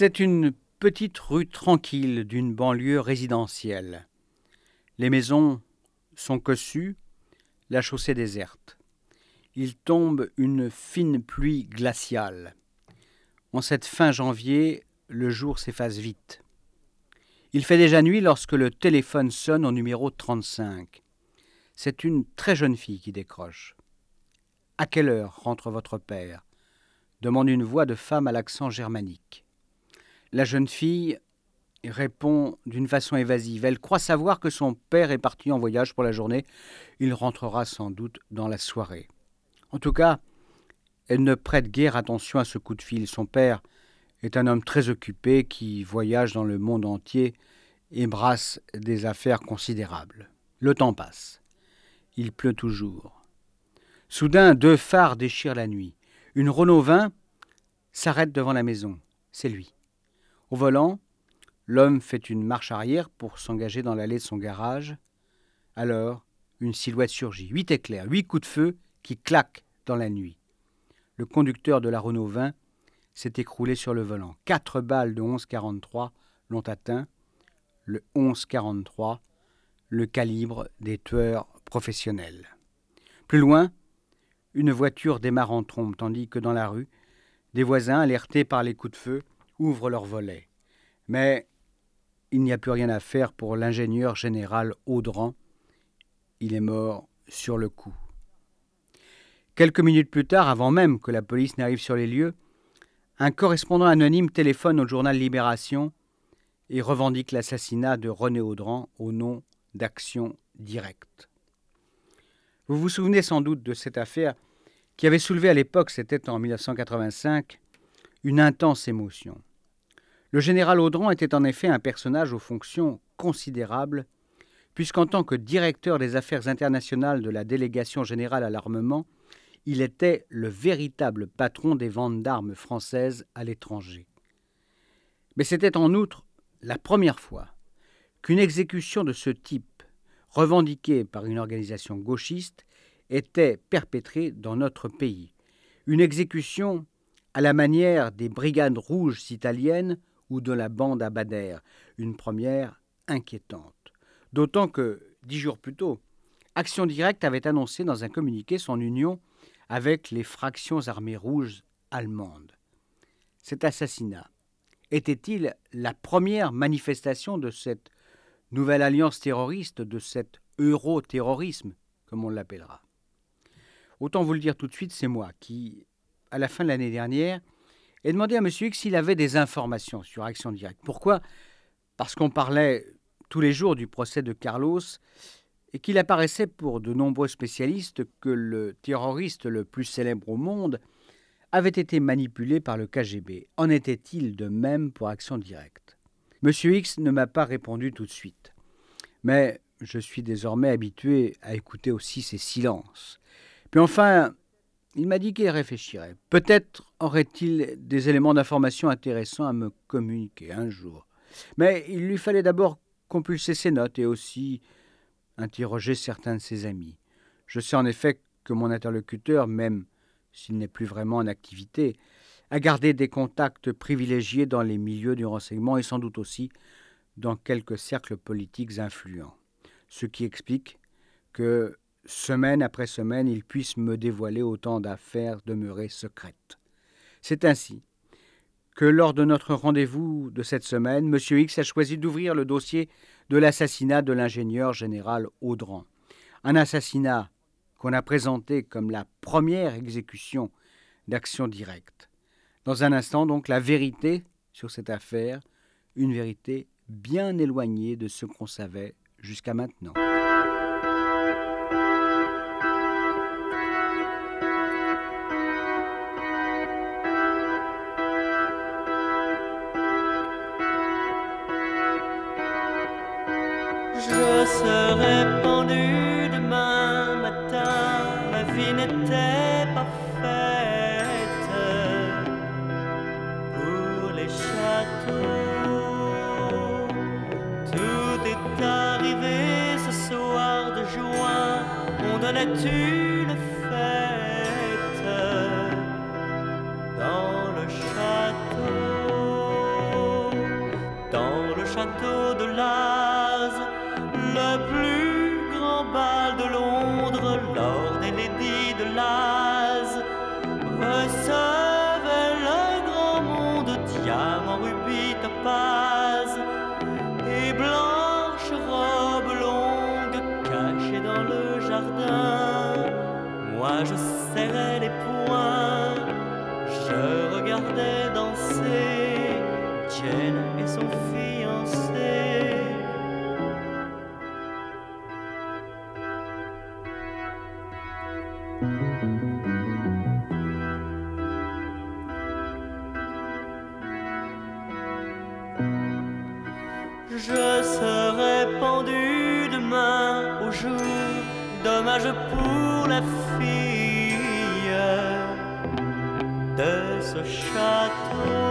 C'est une petite rue tranquille d'une banlieue résidentielle. Les maisons sont cossues, la chaussée déserte. Il tombe une fine pluie glaciale. En cette fin janvier, le jour s'efface vite. Il fait déjà nuit lorsque le téléphone sonne au numéro 35. C'est une très jeune fille qui décroche. À quelle heure rentre votre père? demande une voix de femme à l'accent germanique. La jeune fille répond d'une façon évasive. Elle croit savoir que son père est parti en voyage pour la journée. Il rentrera sans doute dans la soirée. En tout cas, elle ne prête guère attention à ce coup de fil. Son père est un homme très occupé qui voyage dans le monde entier et brasse des affaires considérables. Le temps passe. Il pleut toujours. Soudain, deux phares déchirent la nuit. Une Renault 20 s'arrête devant la maison. C'est lui. Au volant, l'homme fait une marche arrière pour s'engager dans l'allée de son garage. Alors, une silhouette surgit. Huit éclairs, huit coups de feu qui claquent dans la nuit. Le conducteur de la Renault 20 s'est écroulé sur le volant. Quatre balles de 11,43 l'ont atteint. Le 11,43, le calibre des tueurs professionnels. Plus loin, une voiture démarre en trombe, tandis que dans la rue, des voisins, alertés par les coups de feu, ouvrent leurs volets. Mais il n'y a plus rien à faire pour l'ingénieur général Audran. Il est mort sur le coup. Quelques minutes plus tard, avant même que la police n'arrive sur les lieux, un correspondant anonyme téléphone au journal Libération et revendique l'assassinat de René Audran au nom d'Action Directe. Vous vous souvenez sans doute de cette affaire qui avait soulevé à l'époque, c'était en 1985, une intense émotion. Le général Audran était en effet un personnage aux fonctions considérables, puisqu'en tant que directeur des affaires internationales de la délégation générale à l'armement, il était le véritable patron des ventes d'armes françaises à l'étranger. Mais c'était en outre la première fois qu'une exécution de ce type, revendiquée par une organisation gauchiste, était perpétrée dans notre pays. Une exécution à la manière des brigades rouges italiennes ou de la bande à Bader, une première inquiétante. D'autant que, dix jours plus tôt, Action Directe avait annoncé dans un communiqué son union avec les fractions armées rouges allemandes. Cet assassinat était-il la première manifestation de cette nouvelle alliance terroriste, de cet euro-terrorisme, comme on l'appellera? Autant vous le dire tout de suite, c'est moi qui, à la fin de l'année dernière, ai demandé à M. X s'il avait des informations sur Action Directe. Pourquoi? Parce qu'on parlait tous les jours du procès de Carlos et qu'il apparaissait pour de nombreux spécialistes que le terroriste le plus célèbre au monde avait été manipulé par le KGB. En était-il de même pour Action Directe? M. X ne m'a pas répondu tout de suite. Mais je suis désormais habitué à écouter aussi ses silences. Puis enfin, il m'a dit qu'il réfléchirait. Peut-être aurait-il des éléments d'information intéressants à me communiquer un jour. Mais il lui fallait d'abord compulser ses notes et aussi interroger certains de ses amis. Je sais en effet que mon interlocuteur, même s'il n'est plus vraiment en activité, a gardé des contacts privilégiés dans les milieux du renseignement et sans doute aussi dans quelques cercles politiques influents. Ce qui explique que, semaine après semaine, il puisse me dévoiler autant d'affaires demeurées secrètes. C'est ainsi que lors de notre rendez-vous de cette semaine, M. X a choisi d'ouvrir le dossier de l'assassinat de l'ingénieur général Audran. Un assassinat qu'on a présenté comme la première exécution d'action directe. Dans un instant, donc, la vérité sur cette affaire, une vérité bien éloignée de ce qu'on savait jusqu'à maintenant. serait pour la fille de ce château.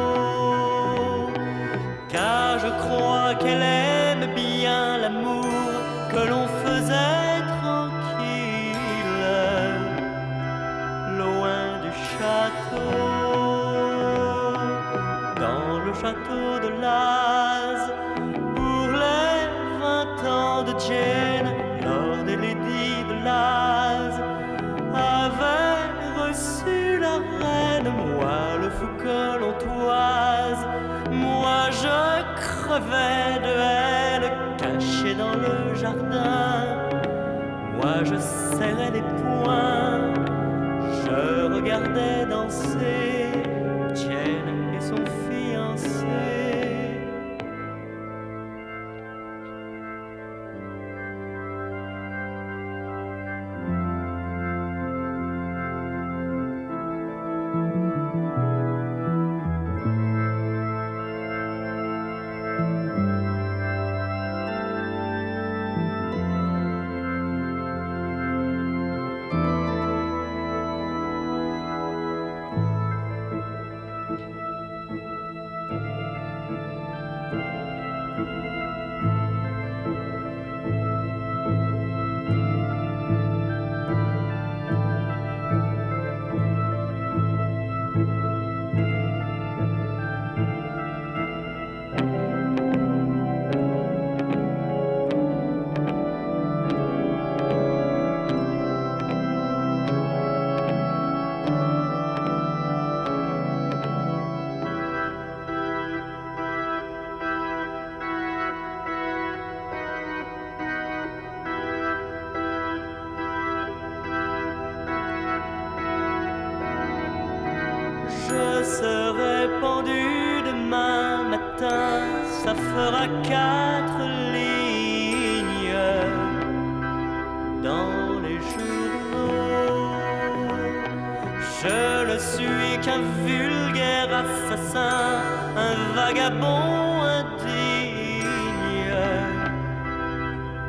Je ne suis qu'un vulgaire assassin, un vagabond indigne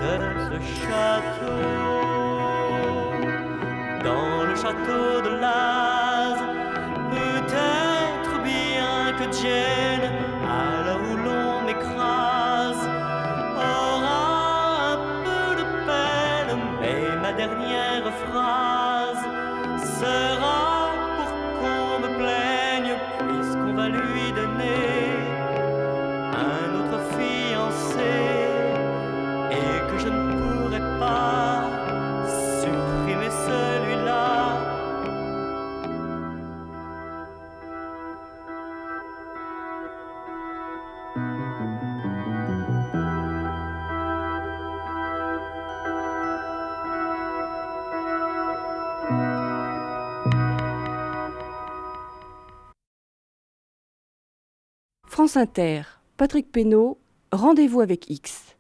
de ce château. Dans le château de Laz, Inter, Patrick Pénaud, Rendez-vous avec X.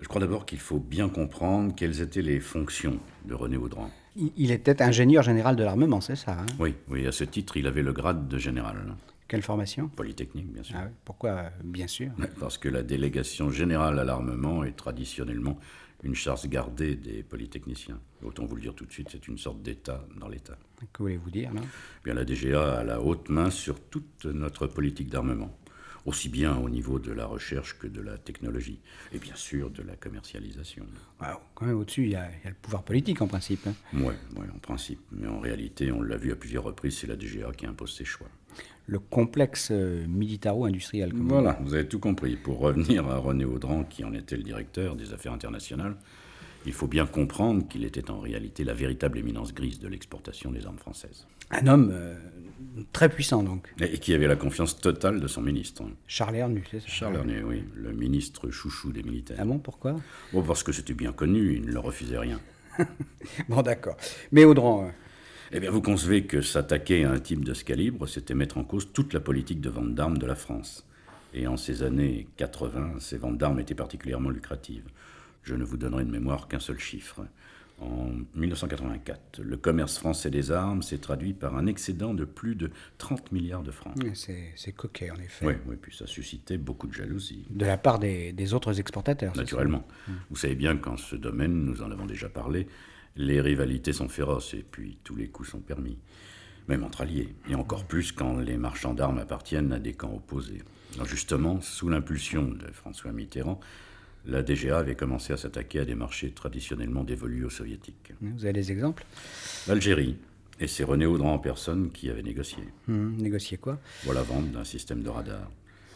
Je crois d'abord qu'il faut bien comprendre quelles étaient les fonctions de René Audran. Il était ingénieur général de l'armement, c'est ça hein? Oui, oui, à ce titre, il avait le grade de général. Quelle formation? Polytechnique, bien sûr. Ah oui, Pourquoi euh, Bien sûr? Parce que la délégation générale à l'armement est traditionnellement une charge gardée des polytechniciens. Autant vous le dire tout de suite, c'est une sorte d'État dans l'État. Que voulez-vous dire non? Bien, la DGA a la haute main sur toute notre politique d'armement, aussi bien au niveau de la recherche que de la technologie, et bien sûr de la commercialisation. Ah, Quand même, au-dessus, il y, a il y a le pouvoir politique en principe. hein. Oui, ouais, en principe. Mais en réalité, on l'a vu à plusieurs reprises, c'est la DGA qui impose ses choix. Le complexe euh, militaro-industriel. Voilà, vous avez tout compris. Pour revenir à René Audran, qui en était le directeur des affaires internationales, il faut bien comprendre qu'il était en réalité la véritable éminence grise de l'exportation des armes françaises. Un homme euh, très puissant, donc. Et qui avait la confiance totale de son ministre. Charles Hernu, c'est ça? Charles Herné, oui, le ministre chouchou des militaires. Ah bon, pourquoi? Bon, parce que c'était bien connu, il ne leur refusait rien. bon, d'accord. Mais Audran, euh, Eh bien, vous concevez que s'attaquer à un type de ce calibre, c'était mettre en cause toute la politique de vente d'armes de la France. Et en ces années 80, ces ventes d'armes étaient particulièrement lucratives. Je ne vous donnerai de mémoire qu'un seul chiffre. En 1984, le commerce français des armes s'est traduit par un excédent de plus de 30 milliards de francs. c'est coquet, en effet. Oui, oui, puis ça suscitait beaucoup de jalousie. De la part des, des autres exportateurs. Naturellement. Vous savez bien qu'en ce domaine, nous en avons déjà parlé, les rivalités sont féroces et puis tous les coups sont permis. Même entre alliés. Et encore plus quand les marchands d'armes appartiennent à des camps opposés. Alors justement, sous l'impulsion de François Mitterrand, la DGA avait commencé à s'attaquer à des marchés traditionnellement dévolus aux soviétiques. Vous avez des exemples? L'Algérie. Et c'est René Audran en personne qui avait négocié. Hum, Négocier quoi? Voilà la vente d'un système de radar.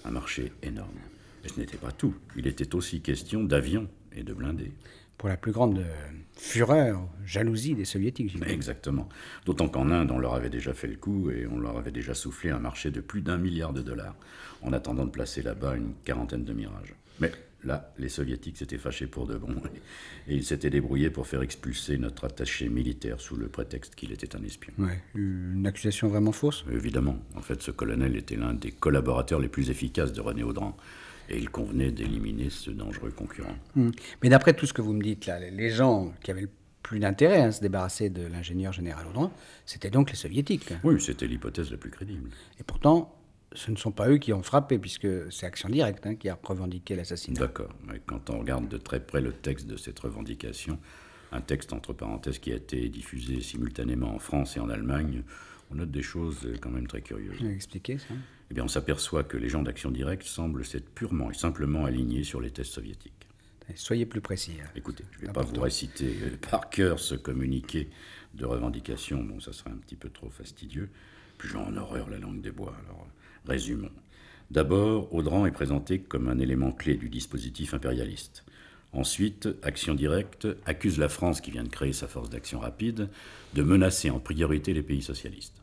Un marché énorme. Et ce n'était pas tout. Il était aussi question d'avions et de blindés. Pour la plus grande euh, fureur, jalousie des soviétiques. Exactement. D'autant qu'en Inde, on leur avait déjà fait le coup et on leur avait déjà soufflé un marché de plus d'un milliard de dollars, en attendant de placer là-bas une quarantaine de mirages. Mais là, les soviétiques s'étaient fâchés pour de bon, et ils s'étaient débrouillés pour faire expulser notre attaché militaire sous le prétexte qu'il était un espion. Ouais, une accusation vraiment fausse? Évidemment, en fait, ce colonel était l'un des collaborateurs les plus efficaces de René Audran, et il convenait d'éliminer ce dangereux concurrent. Hum. Mais d'après tout ce que vous me dites là, les- les gens qui avaient le plus d'intérêt à se débarrasser de l'ingénieur général Audran, c'était donc les soviétiques. Oui, c'était l'hypothèse la plus crédible. Et pourtant, ce ne sont pas eux qui ont frappé, puisque c'est Action Directe hein, qui a revendiqué l'assassinat. D'accord, mais quand on regarde de très près le texte de cette revendication, un texte entre parenthèses qui a été diffusé simultanément en France et en Allemagne, on note des choses euh, quand même très curieuses. Expliqué ça Eh bien, on s'aperçoit que les gens d'Action Directe semblent s'être purement et simplement alignés sur les tests soviétiques. Soyez plus précis. hein. Écoutez, je ne vais pas Important. vous réciter euh, par cœur ce communiqué de revendication, bon, ça serait un petit peu trop fastidieux. Puis j'ai en horreur la langue des bois, alors résumons. D'abord, Audran est présenté comme un élément clé du dispositif impérialiste. Ensuite, Action Directe accuse la France, qui vient de créer sa force d'action rapide, de menacer en priorité les pays socialistes.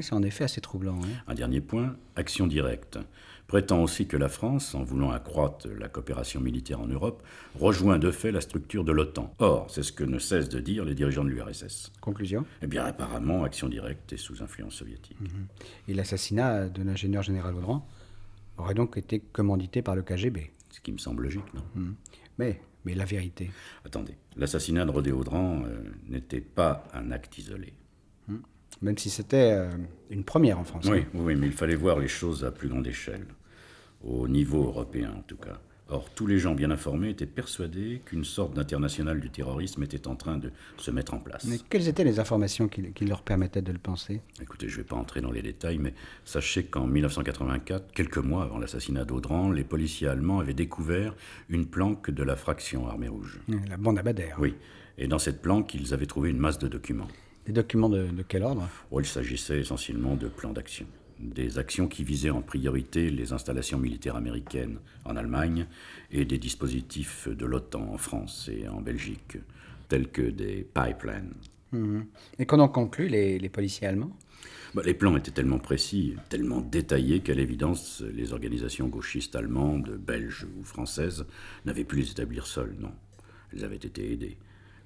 C'est en effet assez troublant. hein. Un dernier point, Action Directe prétend aussi que la France, en voulant accroître la coopération militaire en Europe, rejoint de fait la structure de l'OTAN. Or, c'est ce que ne cessent de dire les dirigeants de l'URSS. Conclusion? Eh bien, apparemment, Action Directe est sous influence soviétique. Et l'assassinat de l'ingénieur général Audran aurait donc été commandité par le KGB. Ce qui me semble logique, non? Hum. Mais, mais la vérité. Attendez, l'assassinat de Rodé Audran euh, n'était pas un acte isolé. Même si c'était euh, une première en France. Oui, oui, mais il fallait voir les choses à plus grande échelle, au niveau européen en tout cas. Or, tous les gens bien informés étaient persuadés qu'une sorte d'international du terrorisme était en train de se mettre en place. Mais quelles étaient les informations qui, qui leur permettaient de le penser? Écoutez, je ne vais pas entrer dans les détails, mais sachez qu'en 1984, quelques mois avant l'assassinat d'Audran, les policiers allemands avaient découvert une planque de la fraction Armée Rouge. La bande à Bader. Oui, et dans cette planque, ils avaient trouvé une masse de documents. Des documents de, de quel ordre? Oh, il s'agissait essentiellement de plans d'action. Des actions qui visaient en priorité les installations militaires américaines en Allemagne et des dispositifs de l'OTAN en France et en Belgique, tels que des pipelines. Mhm. Et qu'en ont conclu les, les policiers allemands? Bah, les plans étaient tellement précis, tellement détaillés qu'à l'évidence, les organisations gauchistes allemandes, belges ou françaises n'avaient pu les établir seules, non. Elles avaient été aidées,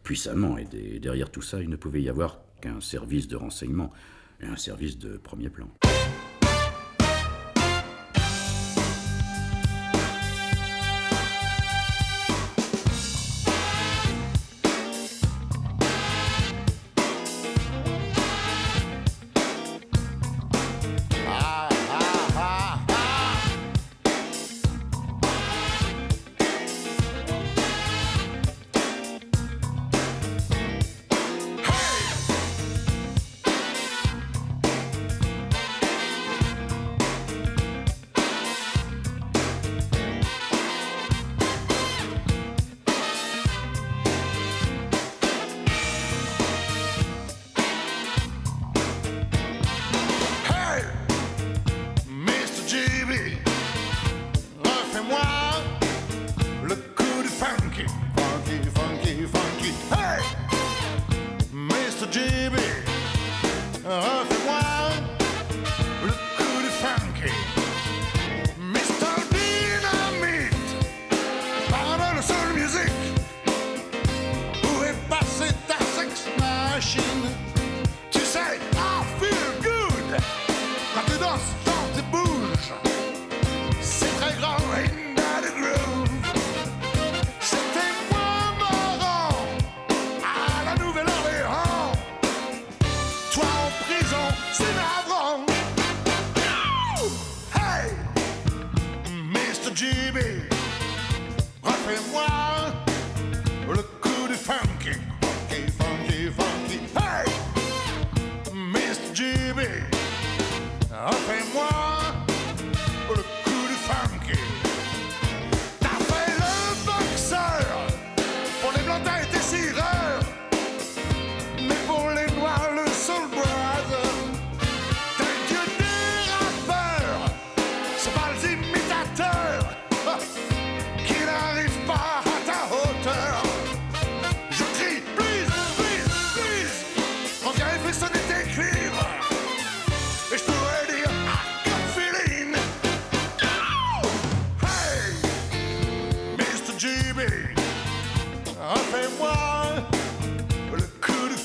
puissamment aidées. Et derrière tout ça, il ne pouvait y avoir qu'un service de renseignement et un service de premier plan.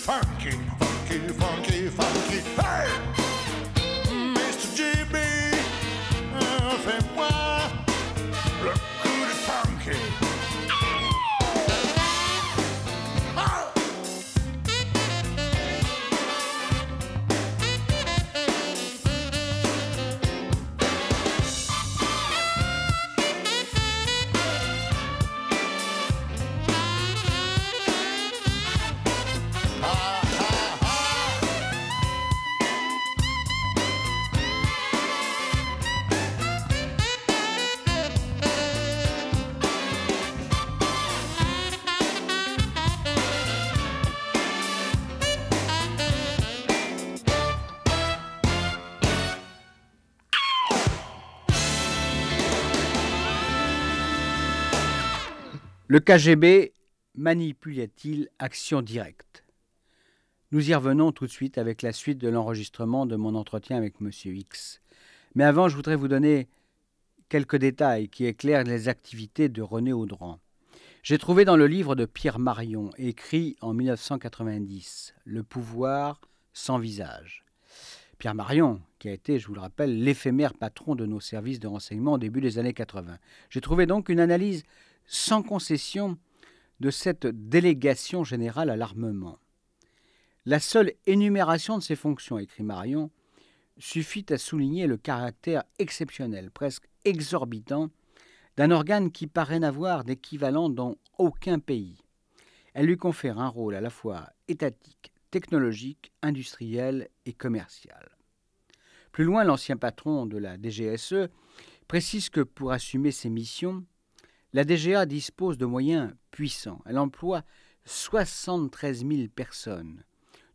Funky, Le KGB manipulait-il action directe? Nous y revenons tout de suite avec la suite de l'enregistrement de mon entretien avec M. X. Mais avant, je voudrais vous donner quelques détails qui éclairent les activités de René Audran. J'ai trouvé dans le livre de Pierre Marion, écrit en 1990, Le pouvoir sans visage. Pierre Marion, qui a été, je vous le rappelle, l'éphémère patron de nos services de renseignement au début des années 80. J'ai trouvé donc une analyse sans concession de cette délégation générale à l'armement. La seule énumération de ses fonctions, écrit Marion, suffit à souligner le caractère exceptionnel, presque exorbitant, d'un organe qui paraît n'avoir d'équivalent dans aucun pays. Elle lui confère un rôle à la fois étatique, technologique, industriel et commercial. Plus loin, l'ancien patron de la DGSE précise que pour assumer ses missions, la DGA dispose de moyens puissants. Elle emploie 73 000 personnes,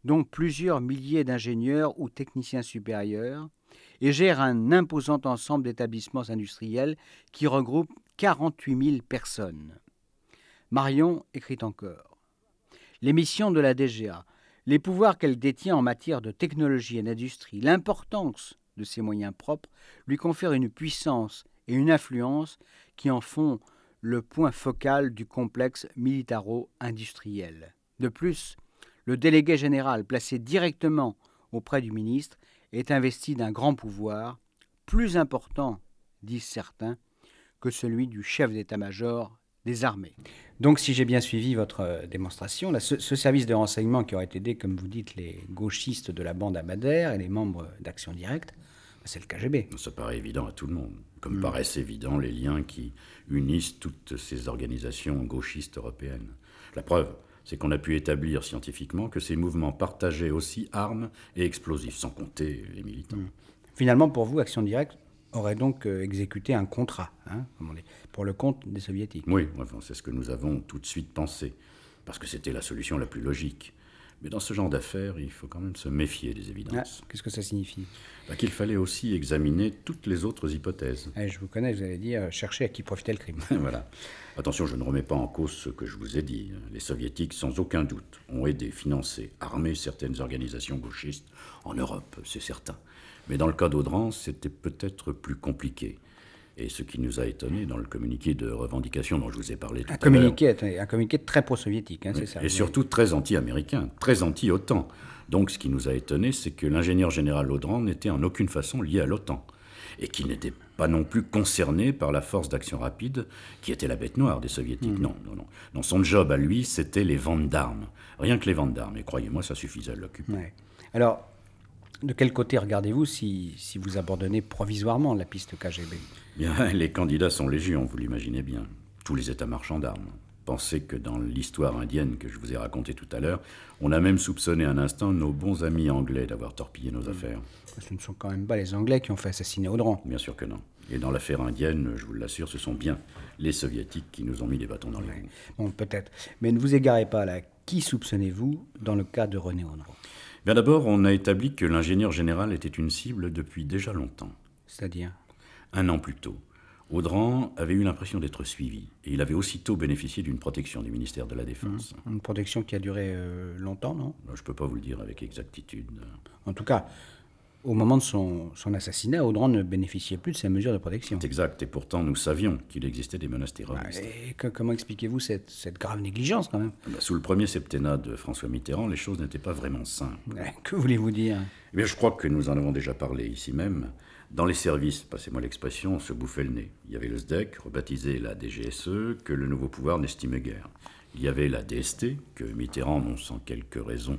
dont plusieurs milliers d'ingénieurs ou techniciens supérieurs, et gère un imposant ensemble d'établissements industriels qui regroupe 48 000 personnes. Marion écrit encore Les missions de la DGA, les pouvoirs qu'elle détient en matière de technologie et d'industrie, l'importance de ses moyens propres lui confèrent une puissance et une influence qui en font le point focal du complexe militaro-industriel. De plus, le délégué général placé directement auprès du ministre est investi d'un grand pouvoir, plus important, disent certains, que celui du chef d'état-major des armées. Donc, si j'ai bien suivi votre euh, démonstration, ce, ce, service de renseignement qui aurait aidé, comme vous dites, les gauchistes de la bande Amadère et les membres d'Action Directe, c'est le KGB. Ça paraît évident à tout le monde, comme mmh. paraissent évidents les liens qui unissent toutes ces organisations gauchistes européennes. La preuve, c'est qu'on a pu établir scientifiquement que ces mouvements partageaient aussi armes et explosifs, sans compter les militants. Mmh. Finalement, pour vous, Action Directe aurait donc euh, exécuté un contrat hein, pour le compte des soviétiques. Oui, enfin, c'est ce que nous avons tout de suite pensé, parce que c'était la solution la plus logique. Mais dans ce genre d'affaires, il faut quand même se méfier des évidences. Ah, Qu'est-ce que ça signifie? Bah, Qu'il fallait aussi examiner toutes les autres hypothèses. Eh, je vous connais, vous allez dire, chercher à qui profitait le crime. voilà. Attention, je ne remets pas en cause ce que je vous ai dit. Les soviétiques, sans aucun doute, ont aidé, financé, armé certaines organisations gauchistes en Europe, c'est certain. Mais dans le cas d'Audran, c'était peut-être plus compliqué. Et ce qui nous a étonné dans le communiqué de revendication dont je vous ai parlé tout un à communiqué, l'heure. Un communiqué très pro-soviétique, hein, oui, c'est ça. Et surtout très anti-américain, très anti-OTAN. Donc ce qui nous a étonné, c'est que l'ingénieur général Audran n'était en aucune façon lié à l'OTAN. Et qu'il n'était pas non plus concerné par la force d'action rapide, qui était la bête noire des soviétiques. Mmh. Non, non, non. Dans son job à lui, c'était les ventes d'armes. Rien que les ventes d'armes. Et croyez-moi, ça suffisait à l'occuper. Ouais. Alors, de quel côté regardez-vous si, si, vous abandonnez provisoirement la piste KGB Bien, les candidats sont légion, vous l'imaginez bien. Tous les États marchands d'armes. Pensez que dans l'histoire indienne que je vous ai racontée tout à l'heure, on a même soupçonné un instant nos bons amis anglais d'avoir torpillé nos mmh. affaires. Ce ne sont quand même pas les Anglais qui ont fait assassiner Audran. Bien sûr que non. Et dans l'affaire indienne, je vous l'assure, ce sont bien les Soviétiques qui nous ont mis les bâtons dans les roues. Bon, peut-être. Mais ne vous égarez pas là. Qui soupçonnez-vous dans le cas de René Audran? Bien d'abord, on a établi que l'ingénieur général était une cible depuis déjà longtemps. C'est-à-dire? Un an plus tôt. Audran avait eu l'impression d'être suivi, et il avait aussitôt bénéficié d'une protection du ministère de la Défense. Mmh. Une protection qui a duré euh, longtemps, non? Je ne peux pas vous le dire avec exactitude. En tout cas, au moment de son, son assassinat, Audran ne bénéficiait plus de ces mesures de protection. C'est exact, et pourtant nous savions qu'il existait des menaces Ah, terroristes. Et que- comment expliquez-vous cette, cette grave négligence quand même? Ah bah, sous le premier septennat de François Mitterrand, les choses n'étaient pas vraiment simples. Que voulez-vous dire? Eh bien, je crois que nous en avons déjà parlé ici même. Dans les services, passez-moi l'expression, on se bouffait le nez. Il y avait le SDEC, rebaptisé la DGSE, que le nouveau pouvoir n'estimait guère. Il y avait la DST, que Mitterrand, non sans quelques raisons,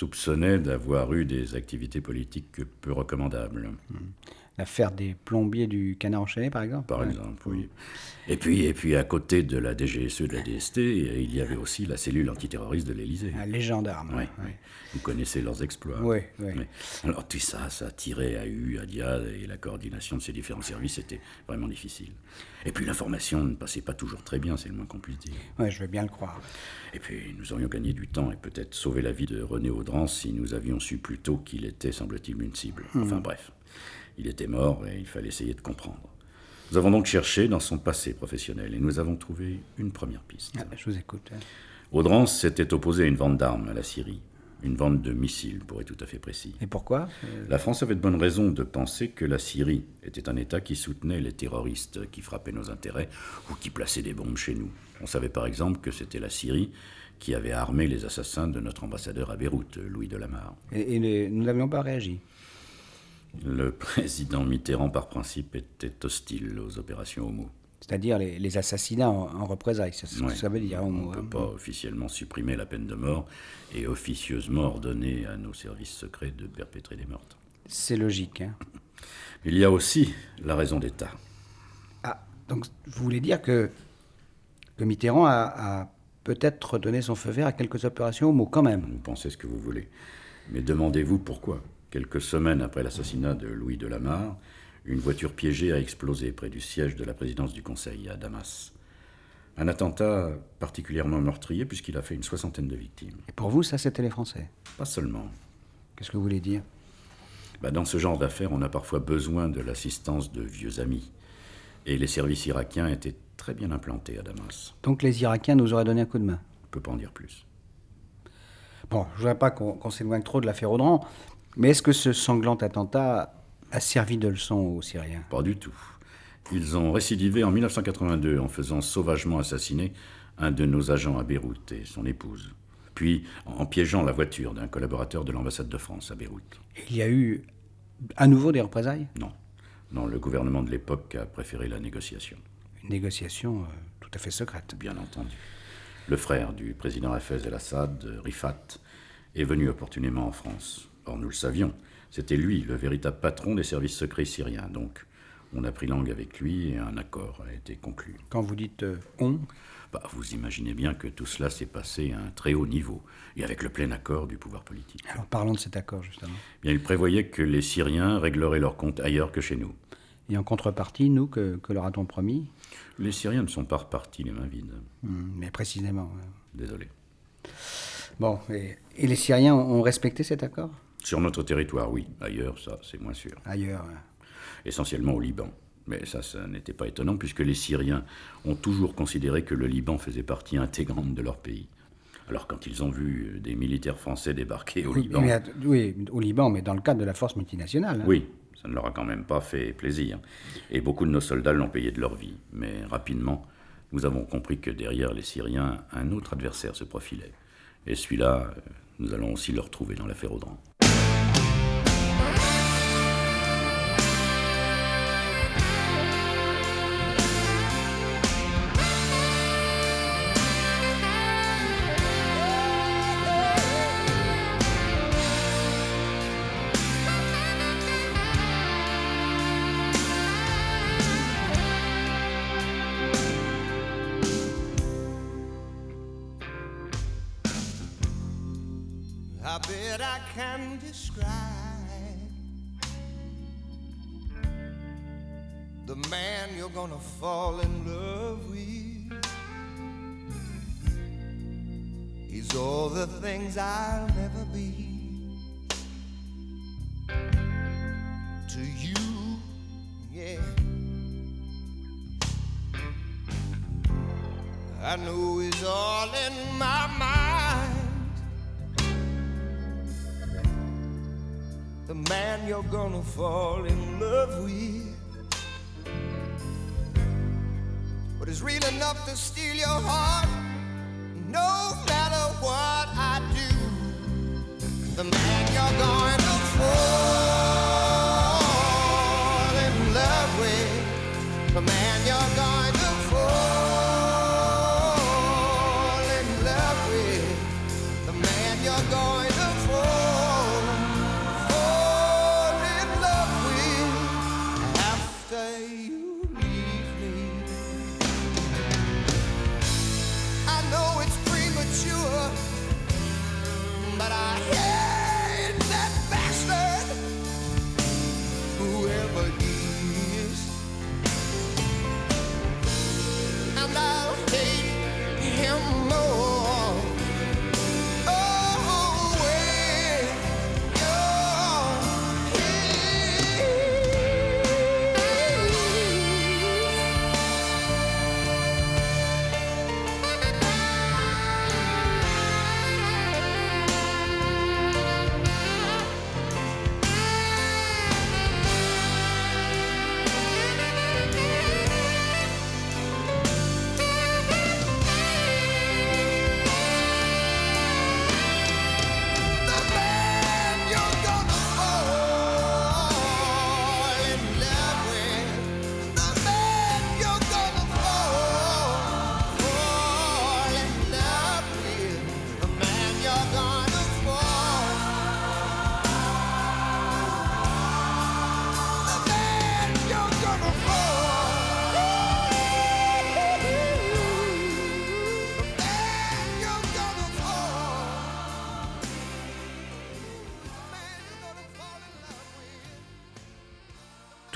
soupçonnait d'avoir eu des activités politiques peu recommandables. L'affaire des plombiers du canard enchaîné, par exemple par exemple. Oui. Et puis, et puis, à côté de la DGSE de la DST, il y avait aussi la cellule antiterroriste de l'Élysée. Un légendaire. Oui, oui. Vous connaissez leurs exploits. Oui, oui. Oui. Alors tout ça, ça tirait à U, à Dia, et la coordination de ces différents services était vraiment difficile. Et puis l'information ne passait pas toujours très bien, c'est le moins qu'on puisse dire. Ouais, je veux bien le croire. Et puis nous aurions gagné du temps et peut-être sauvé la vie de René Audran si nous avions su plus tôt qu'il était, semble-t-il, une cible. Enfin bref, il était mort et il fallait essayer de comprendre. Nous avons donc cherché dans son passé professionnel et nous avons trouvé une première piste. Ah, je vous écoute. Audran s'était opposé à une vente d'armes à la Syrie, une vente de missiles pour être tout à fait précis. Et pourquoi? La France avait de bonnes raisons de penser que la Syrie était un État qui soutenait les terroristes qui frappaient nos intérêts ou qui plaçaient des bombes chez nous. On savait par exemple que c'était la Syrie qui avait armé les assassins de notre ambassadeur à Beyrouth, Louis Delamarre. Et, et les- nous n'avions pas réagi. Le président Mitterrand, par principe, était hostile aux opérations homo. C'est-à-dire les, les assassinats en, en représailles, c'est ce que ça veut dire. On ne peut hein. pas officiellement supprimer la peine de mort et officieusement ordonner à nos services secrets de perpétrer des meurtres. C'est logique. hein. Il y a aussi la raison d'État. Ah, donc vous voulez dire que, que Mitterrand a, a peut-être donné son feu vert à quelques opérations homo quand même? Vous pensez ce que vous voulez. Mais demandez-vous pourquoi. Quelques semaines après l'assassinat de Louis Delamarre, une voiture piégée a explosé près du siège de la présidence du Conseil à Damas. Un attentat particulièrement meurtrier puisqu'il a fait une soixantaine de victimes. Et pour vous, ça, c'était les Français? Pas seulement. Qu'est-ce que vous voulez dire? Bah, dans ce genre d'affaires, on a parfois besoin de l'assistance de vieux amis. Et les services irakiens étaient très bien implantés à Damas. Donc les Irakiens nous auraient donné un coup de main? On ne peut pas en dire plus. Bon, je ne voudrais pas qu'on s'éloigne trop de l'affaire Audran, mais est-ce que ce sanglant attentat a servi de leçon aux Syriens? Pas du tout. Ils ont récidivé en 1982 en faisant sauvagement assassiner un de nos agents à Beyrouth et son épouse. Puis en piégeant la voiture d'un collaborateur de l'ambassade de France à Beyrouth. Il y a eu à nouveau des représailles? Non. Non, le gouvernement de l'époque a préféré la négociation, Une négociation euh, tout à fait secrète. bien entendu. Le frère du président Hafez el-Assad, Rifat, est venu opportunément en France. Or, nous le savions, c'était lui le véritable patron des services secrets syriens. Donc, on a pris langue avec lui et un accord a été conclu. Quand vous dites euh, on, Bah, vous imaginez bien que tout cela s'est passé à un très haut niveau et avec le plein accord du pouvoir politique. alors parlons de cet accord justement. Bien, il prévoyait que les Syriens régleraient leurs comptes ailleurs que chez nous. Et en contrepartie, nous, que, que leur a-t-on promis? Les Syriens ne sont pas repartis les mains vides. Hmm, Mais précisément. Désolé. Bon, et, et les Syriens ont respecté cet accord? Sur notre territoire, oui. Ailleurs, ça, c'est moins sûr. Ailleurs. euh. Essentiellement au Liban. Mais ça, ça n'était pas étonnant puisque les Syriens ont toujours considéré que le Liban faisait partie intégrante de leur pays. Alors quand ils ont vu des militaires français débarquer au Oui, Liban... mais oui, au Liban, mais dans le cadre de la force multinationale. hein. Oui, ça ne leur a quand même pas fait plaisir. Et beaucoup de nos soldats l'ont payé de leur vie. Mais rapidement, nous avons compris que derrière les Syriens, un autre adversaire se profilait. Et celui-là, euh, nous allons aussi le retrouver dans l'affaire Audran. Bye. The man you're gonna fall in love with. But it's real enough to steal your heart, no matter what I do. The man you're going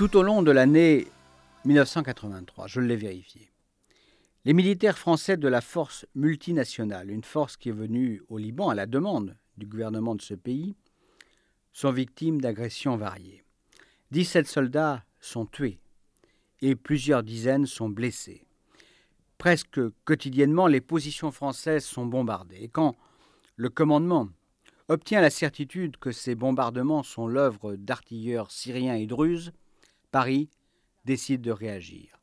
Tout au long de l'année 1983, je l'ai vérifié, les militaires français de la force multinationale, une force qui est venue au Liban à la demande du gouvernement de ce pays, sont victimes d'agressions variées. 17 soldats sont tués et plusieurs dizaines sont blessés. Presque quotidiennement, les positions françaises sont bombardées. Et quand le commandement obtient la certitude que ces bombardements sont l'œuvre d'artilleurs syriens et druzes, Paris décide de réagir.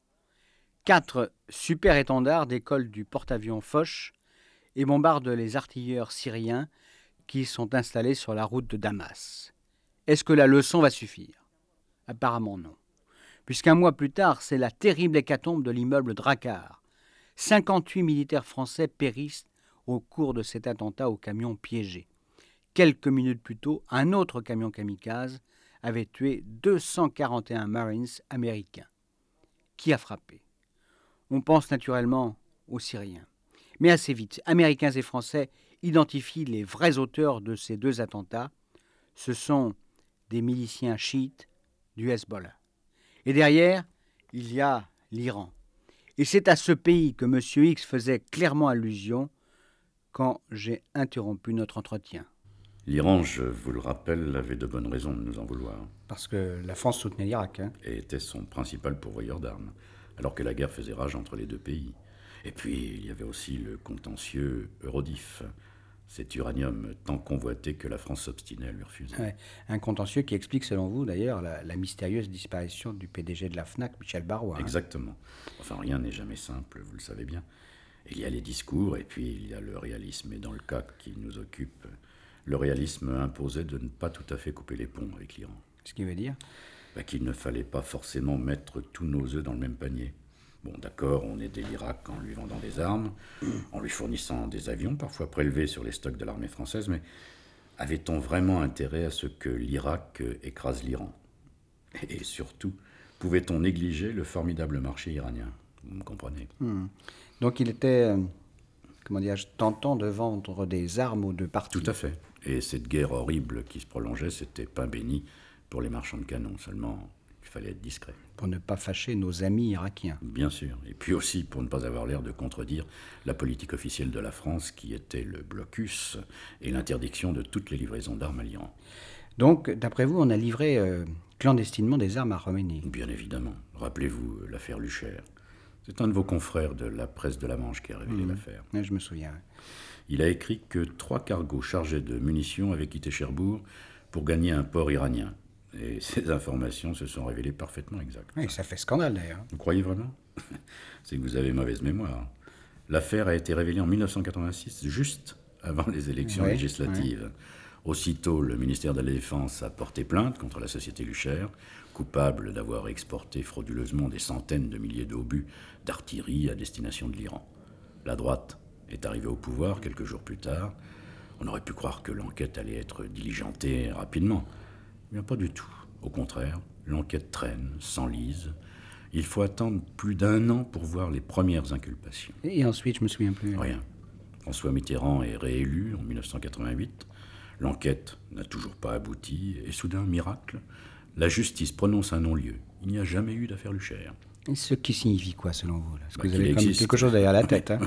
Quatre super-étendards décollent du porte-avions Foch et bombardent les artilleurs syriens qui sont installés sur la route de Damas. Est-ce que la leçon va suffire? Apparemment non. Puisqu'un mois plus tard, c'est la terrible hécatombe de l'immeuble Drakkar. 58 militaires français périssent au cours de cet attentat au camion piégé. Quelques minutes plus tôt, un autre camion kamikaze avait tué 241 Marines américains. Qui a frappé? On pense naturellement aux Syriens. Mais assez vite, Américains et Français identifient les vrais auteurs de ces deux attentats. Ce sont des miliciens chiites du Hezbollah. Et derrière, il y a l'Iran. Et c'est à ce pays que M. X faisait clairement allusion quand j'ai interrompu notre entretien. L'Iran, je vous le rappelle, avait de bonnes raisons de nous en vouloir, Parce que la France soutenait l'Irak. hein. et était son principal pourvoyeur d'armes, alors que la guerre faisait rage entre les deux pays. Et puis, il y avait aussi le contentieux Eurodif, cet uranium tant convoité que la France s'obstinait à lui refuser. Ouais. Un contentieux qui explique, selon vous, d'ailleurs, la, la mystérieuse disparition du PDG de la FNAC, Michel Barrois. hein. Exactement. Enfin, rien n'est jamais simple, vous le savez bien. Il y a les discours et puis il y a le réalisme. Et dans le cas qui nous occupe, le réalisme imposait de ne pas tout à fait couper les ponts avec l'Iran. Ce qui veut dire Bah, qu'il ne fallait pas forcément mettre tous nos œufs dans le même panier. Bon, d'accord, on aidait l'Irak en lui vendant des armes, en lui fournissant des avions, parfois prélevés sur les stocks de l'armée française, mais avait-on vraiment intérêt à ce que l'Irak écrase l'Iran? Et surtout, pouvait-on négliger le formidable marché iranien? Vous me comprenez? Donc il était, euh, comment dirais-je, tentant de vendre des armes ou de partis. Tout à fait. Et cette guerre horrible qui se prolongeait, c'était pain béni pour les marchands de canons. Seulement, il fallait être discret. Pour ne pas fâcher nos amis irakiens. Bien sûr. Et puis aussi pour ne pas avoir l'air de contredire la politique officielle de la France qui était le blocus et l'interdiction de toutes les livraisons d'armes à l'Iran. Donc, d'après vous, on a livré euh, clandestinement des armes à Roménie. Bien évidemment. Rappelez-vous l'affaire Lucher. C'est un de vos confrères de la presse de la Manche qui a révélé l'affaire. Ouais, je me souviens. Il a écrit que trois cargos chargés de munitions avaient quitté Cherbourg pour gagner un port iranien. Et ces informations se sont révélées parfaitement exactes. Oui, ça fait scandale d'ailleurs. Vous croyez vraiment? C'est que vous avez mauvaise mémoire. L'affaire a été révélée en 1986, juste avant les élections Oui, législatives. Aussitôt, le ministère de la Défense a porté plainte contre la société Lucher, coupable d'avoir exporté frauduleusement des centaines de milliers d'obus d'artillerie à destination de l'Iran. La droite est arrivée au pouvoir quelques jours plus tard. On aurait pu croire que l'enquête allait être diligentée rapidement. Mais pas du tout. Au contraire, l'enquête traîne, s'enlise. Il faut attendre plus d'un an pour voir les premières inculpations. Et ensuite, je me souviens plus. Rien. François Mitterrand est réélu en 1988. L'enquête n'a toujours pas abouti. Et soudain, miracle, la justice prononce un non-lieu. Il n'y a jamais eu d'affaire Lucher. Et ce qui signifie quoi selon vous que Bah, vous avez existe. quelque chose derrière la tête. hein?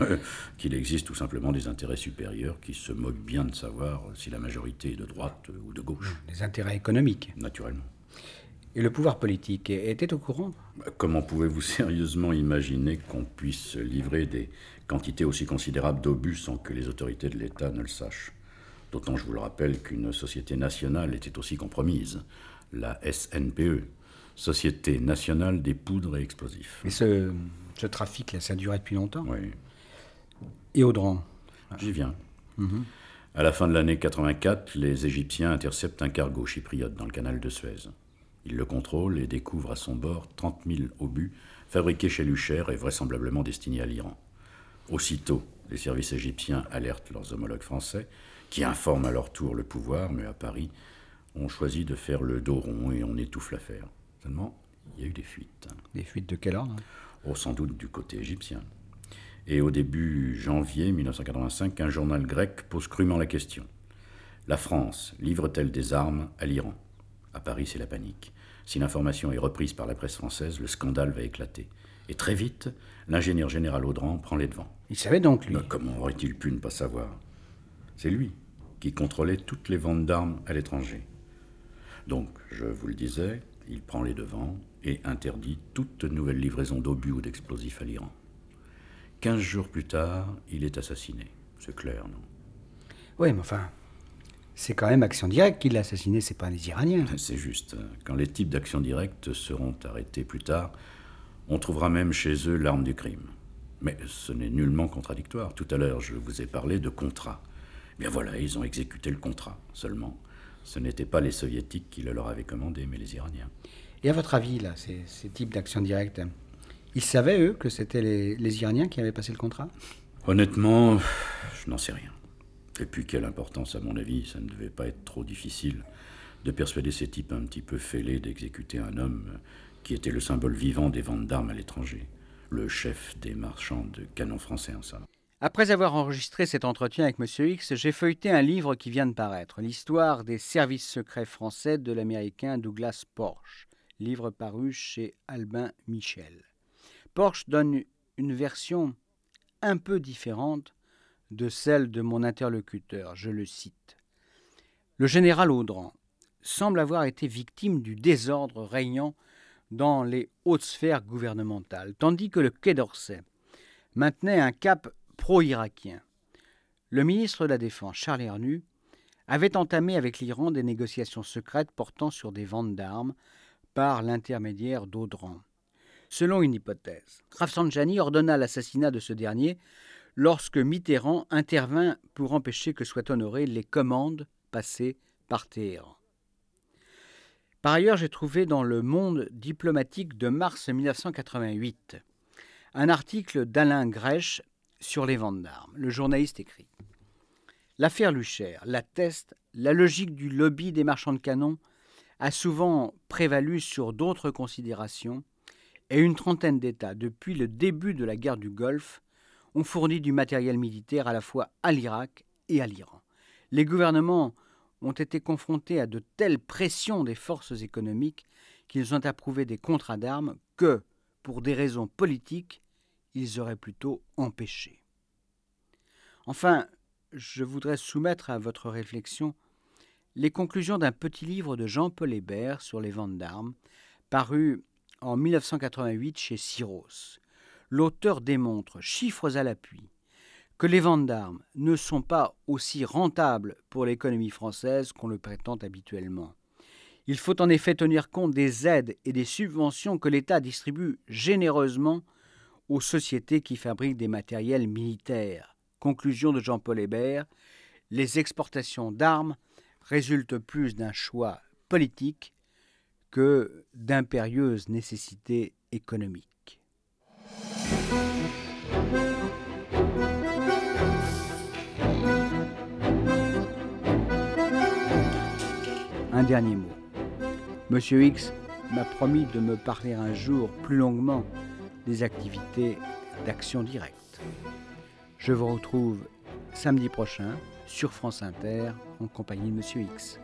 Qu'il existe tout simplement des intérêts supérieurs qui se moquent bien de savoir si la majorité est de droite ou de gauche, Des intérêts économiques. naturellement. Et le pouvoir politique était au courant? Bah, Comment pouvez-vous sérieusement imaginer qu'on puisse livrer des quantités aussi considérables d'obus sans que les autorités de l'État ne le sachent? D'autant, je vous le rappelle, qu'une société nationale était aussi compromise, la SNPE, Société nationale des poudres et explosifs. Mais ce, ce trafic-là, ça durait depuis longtemps. Oui, Et Audran j'y viens. À la fin de l'année 84, les Égyptiens interceptent un cargo chypriote dans le canal de Suez. Ils le contrôlent et découvrent à son bord 30 000 obus fabriqués chez Lucher et vraisemblablement destinés à l'Iran. Aussitôt, les services égyptiens alertent leurs homologues français, qui informent à leur tour le pouvoir, mais à Paris, on choisit de faire le dos rond et on étouffe l'affaire. Seulement, il y a eu des fuites. Des fuites de quel ordre? Oh, sans doute du côté égyptien. Et au début janvier 1985, un journal grec pose crûment la question. La France livre-t-elle des armes à l'Iran? À Paris, c'est la panique. Si l'information est reprise par la presse française, le scandale va éclater. Et très vite, l'ingénieur général Audran prend les devants. Il savait donc, lui. Mais comment aurait-il pu ne pas savoir? C'est lui qui contrôlait toutes les ventes d'armes à l'étranger. Donc, je vous le disais, il prend les devants et interdit toute nouvelle livraison d'obus ou d'explosifs à l'Iran. Quinze jours plus tard, il est assassiné. C'est clair, non? Oui, mais enfin, c'est quand même Action Directe qui l'a assassiné, c'est pas les Iraniens. C'est juste. Quand les types d'actions directes seront arrêtés plus tard, on trouvera même chez eux l'arme du crime. Mais ce n'est nullement contradictoire. Tout à l'heure, je vous ai parlé de contrat. Bien voilà, ils ont exécuté le contrat. Seulement, ce n'étaient pas les soviétiques qui le leur avaient commandé, mais les Iraniens. Et à votre avis, là, ces, ces types d'Action Directe, ils savaient, eux, que c'était les, les Iraniens qui avaient passé le contrat? Honnêtement, je n'en sais rien. Et puis, quelle importance, à mon avis, ça ne devait pas être trop difficile de persuader ces types un petit peu fêlés d'exécuter un homme qui était le symbole vivant des ventes d'armes à l'étranger, le chef des marchands de canons français en somme. Après avoir enregistré cet entretien avec M. X, j'ai feuilleté un livre qui vient de paraître, l'histoire des services secrets français de l'américain Douglas Porche, livre paru chez Albin Michel. Porche donne une version un peu différente de celle de mon interlocuteur, je le cite. Le général Audran semble avoir été victime du désordre régnant dans les hautes sphères gouvernementales, tandis que le Quai d'Orsay maintenait un cap pro-irakien. Le ministre de la Défense, Charles Hernu, avait entamé avec l'Iran des négociations secrètes portant sur des ventes d'armes par l'intermédiaire d'Audran. Selon une hypothèse, Rafsanjani ordonna l'assassinat de ce dernier lorsque Mitterrand intervint pour empêcher que soient honorées les commandes passées par Téhéran. Par ailleurs, j'ai trouvé dans le Monde diplomatique de mars 1988 un article d'Alain Grèche sur les ventes d'armes. Le journaliste écrit L'affaire Lucher l'atteste, la logique du lobby des marchands de canons a souvent prévalu sur d'autres considérations et une trentaine d'États, depuis le début de la guerre du Golfe, ont fourni du matériel militaire à la fois à l'Irak et à l'Iran. Les gouvernements ont été confrontés à de telles pressions des forces économiques qu'ils ont approuvé des contrats d'armes que, pour des raisons politiques, ils auraient plutôt empêché. Enfin, je voudrais soumettre à votre réflexion les conclusions d'un petit livre de Jean-Paul Hébert sur les ventes d'armes, paru en 1988 chez Syros. L'auteur démontre, chiffres à l'appui, que les ventes d'armes ne sont pas aussi rentables pour l'économie française qu'on le prétend habituellement. Il faut en effet tenir compte des aides et des subventions que l'État distribue généreusement aux sociétés qui fabriquent des matériels militaires. Conclusion de Jean-Paul Hébert, les exportations d'armes résultent plus d'un choix politique que d'impérieuses nécessités économiques. Un dernier mot. Monsieur X m'a promis de me parler un jour plus longuement des activités d'action directe. Je vous retrouve samedi prochain sur France Inter en compagnie de Monsieur X.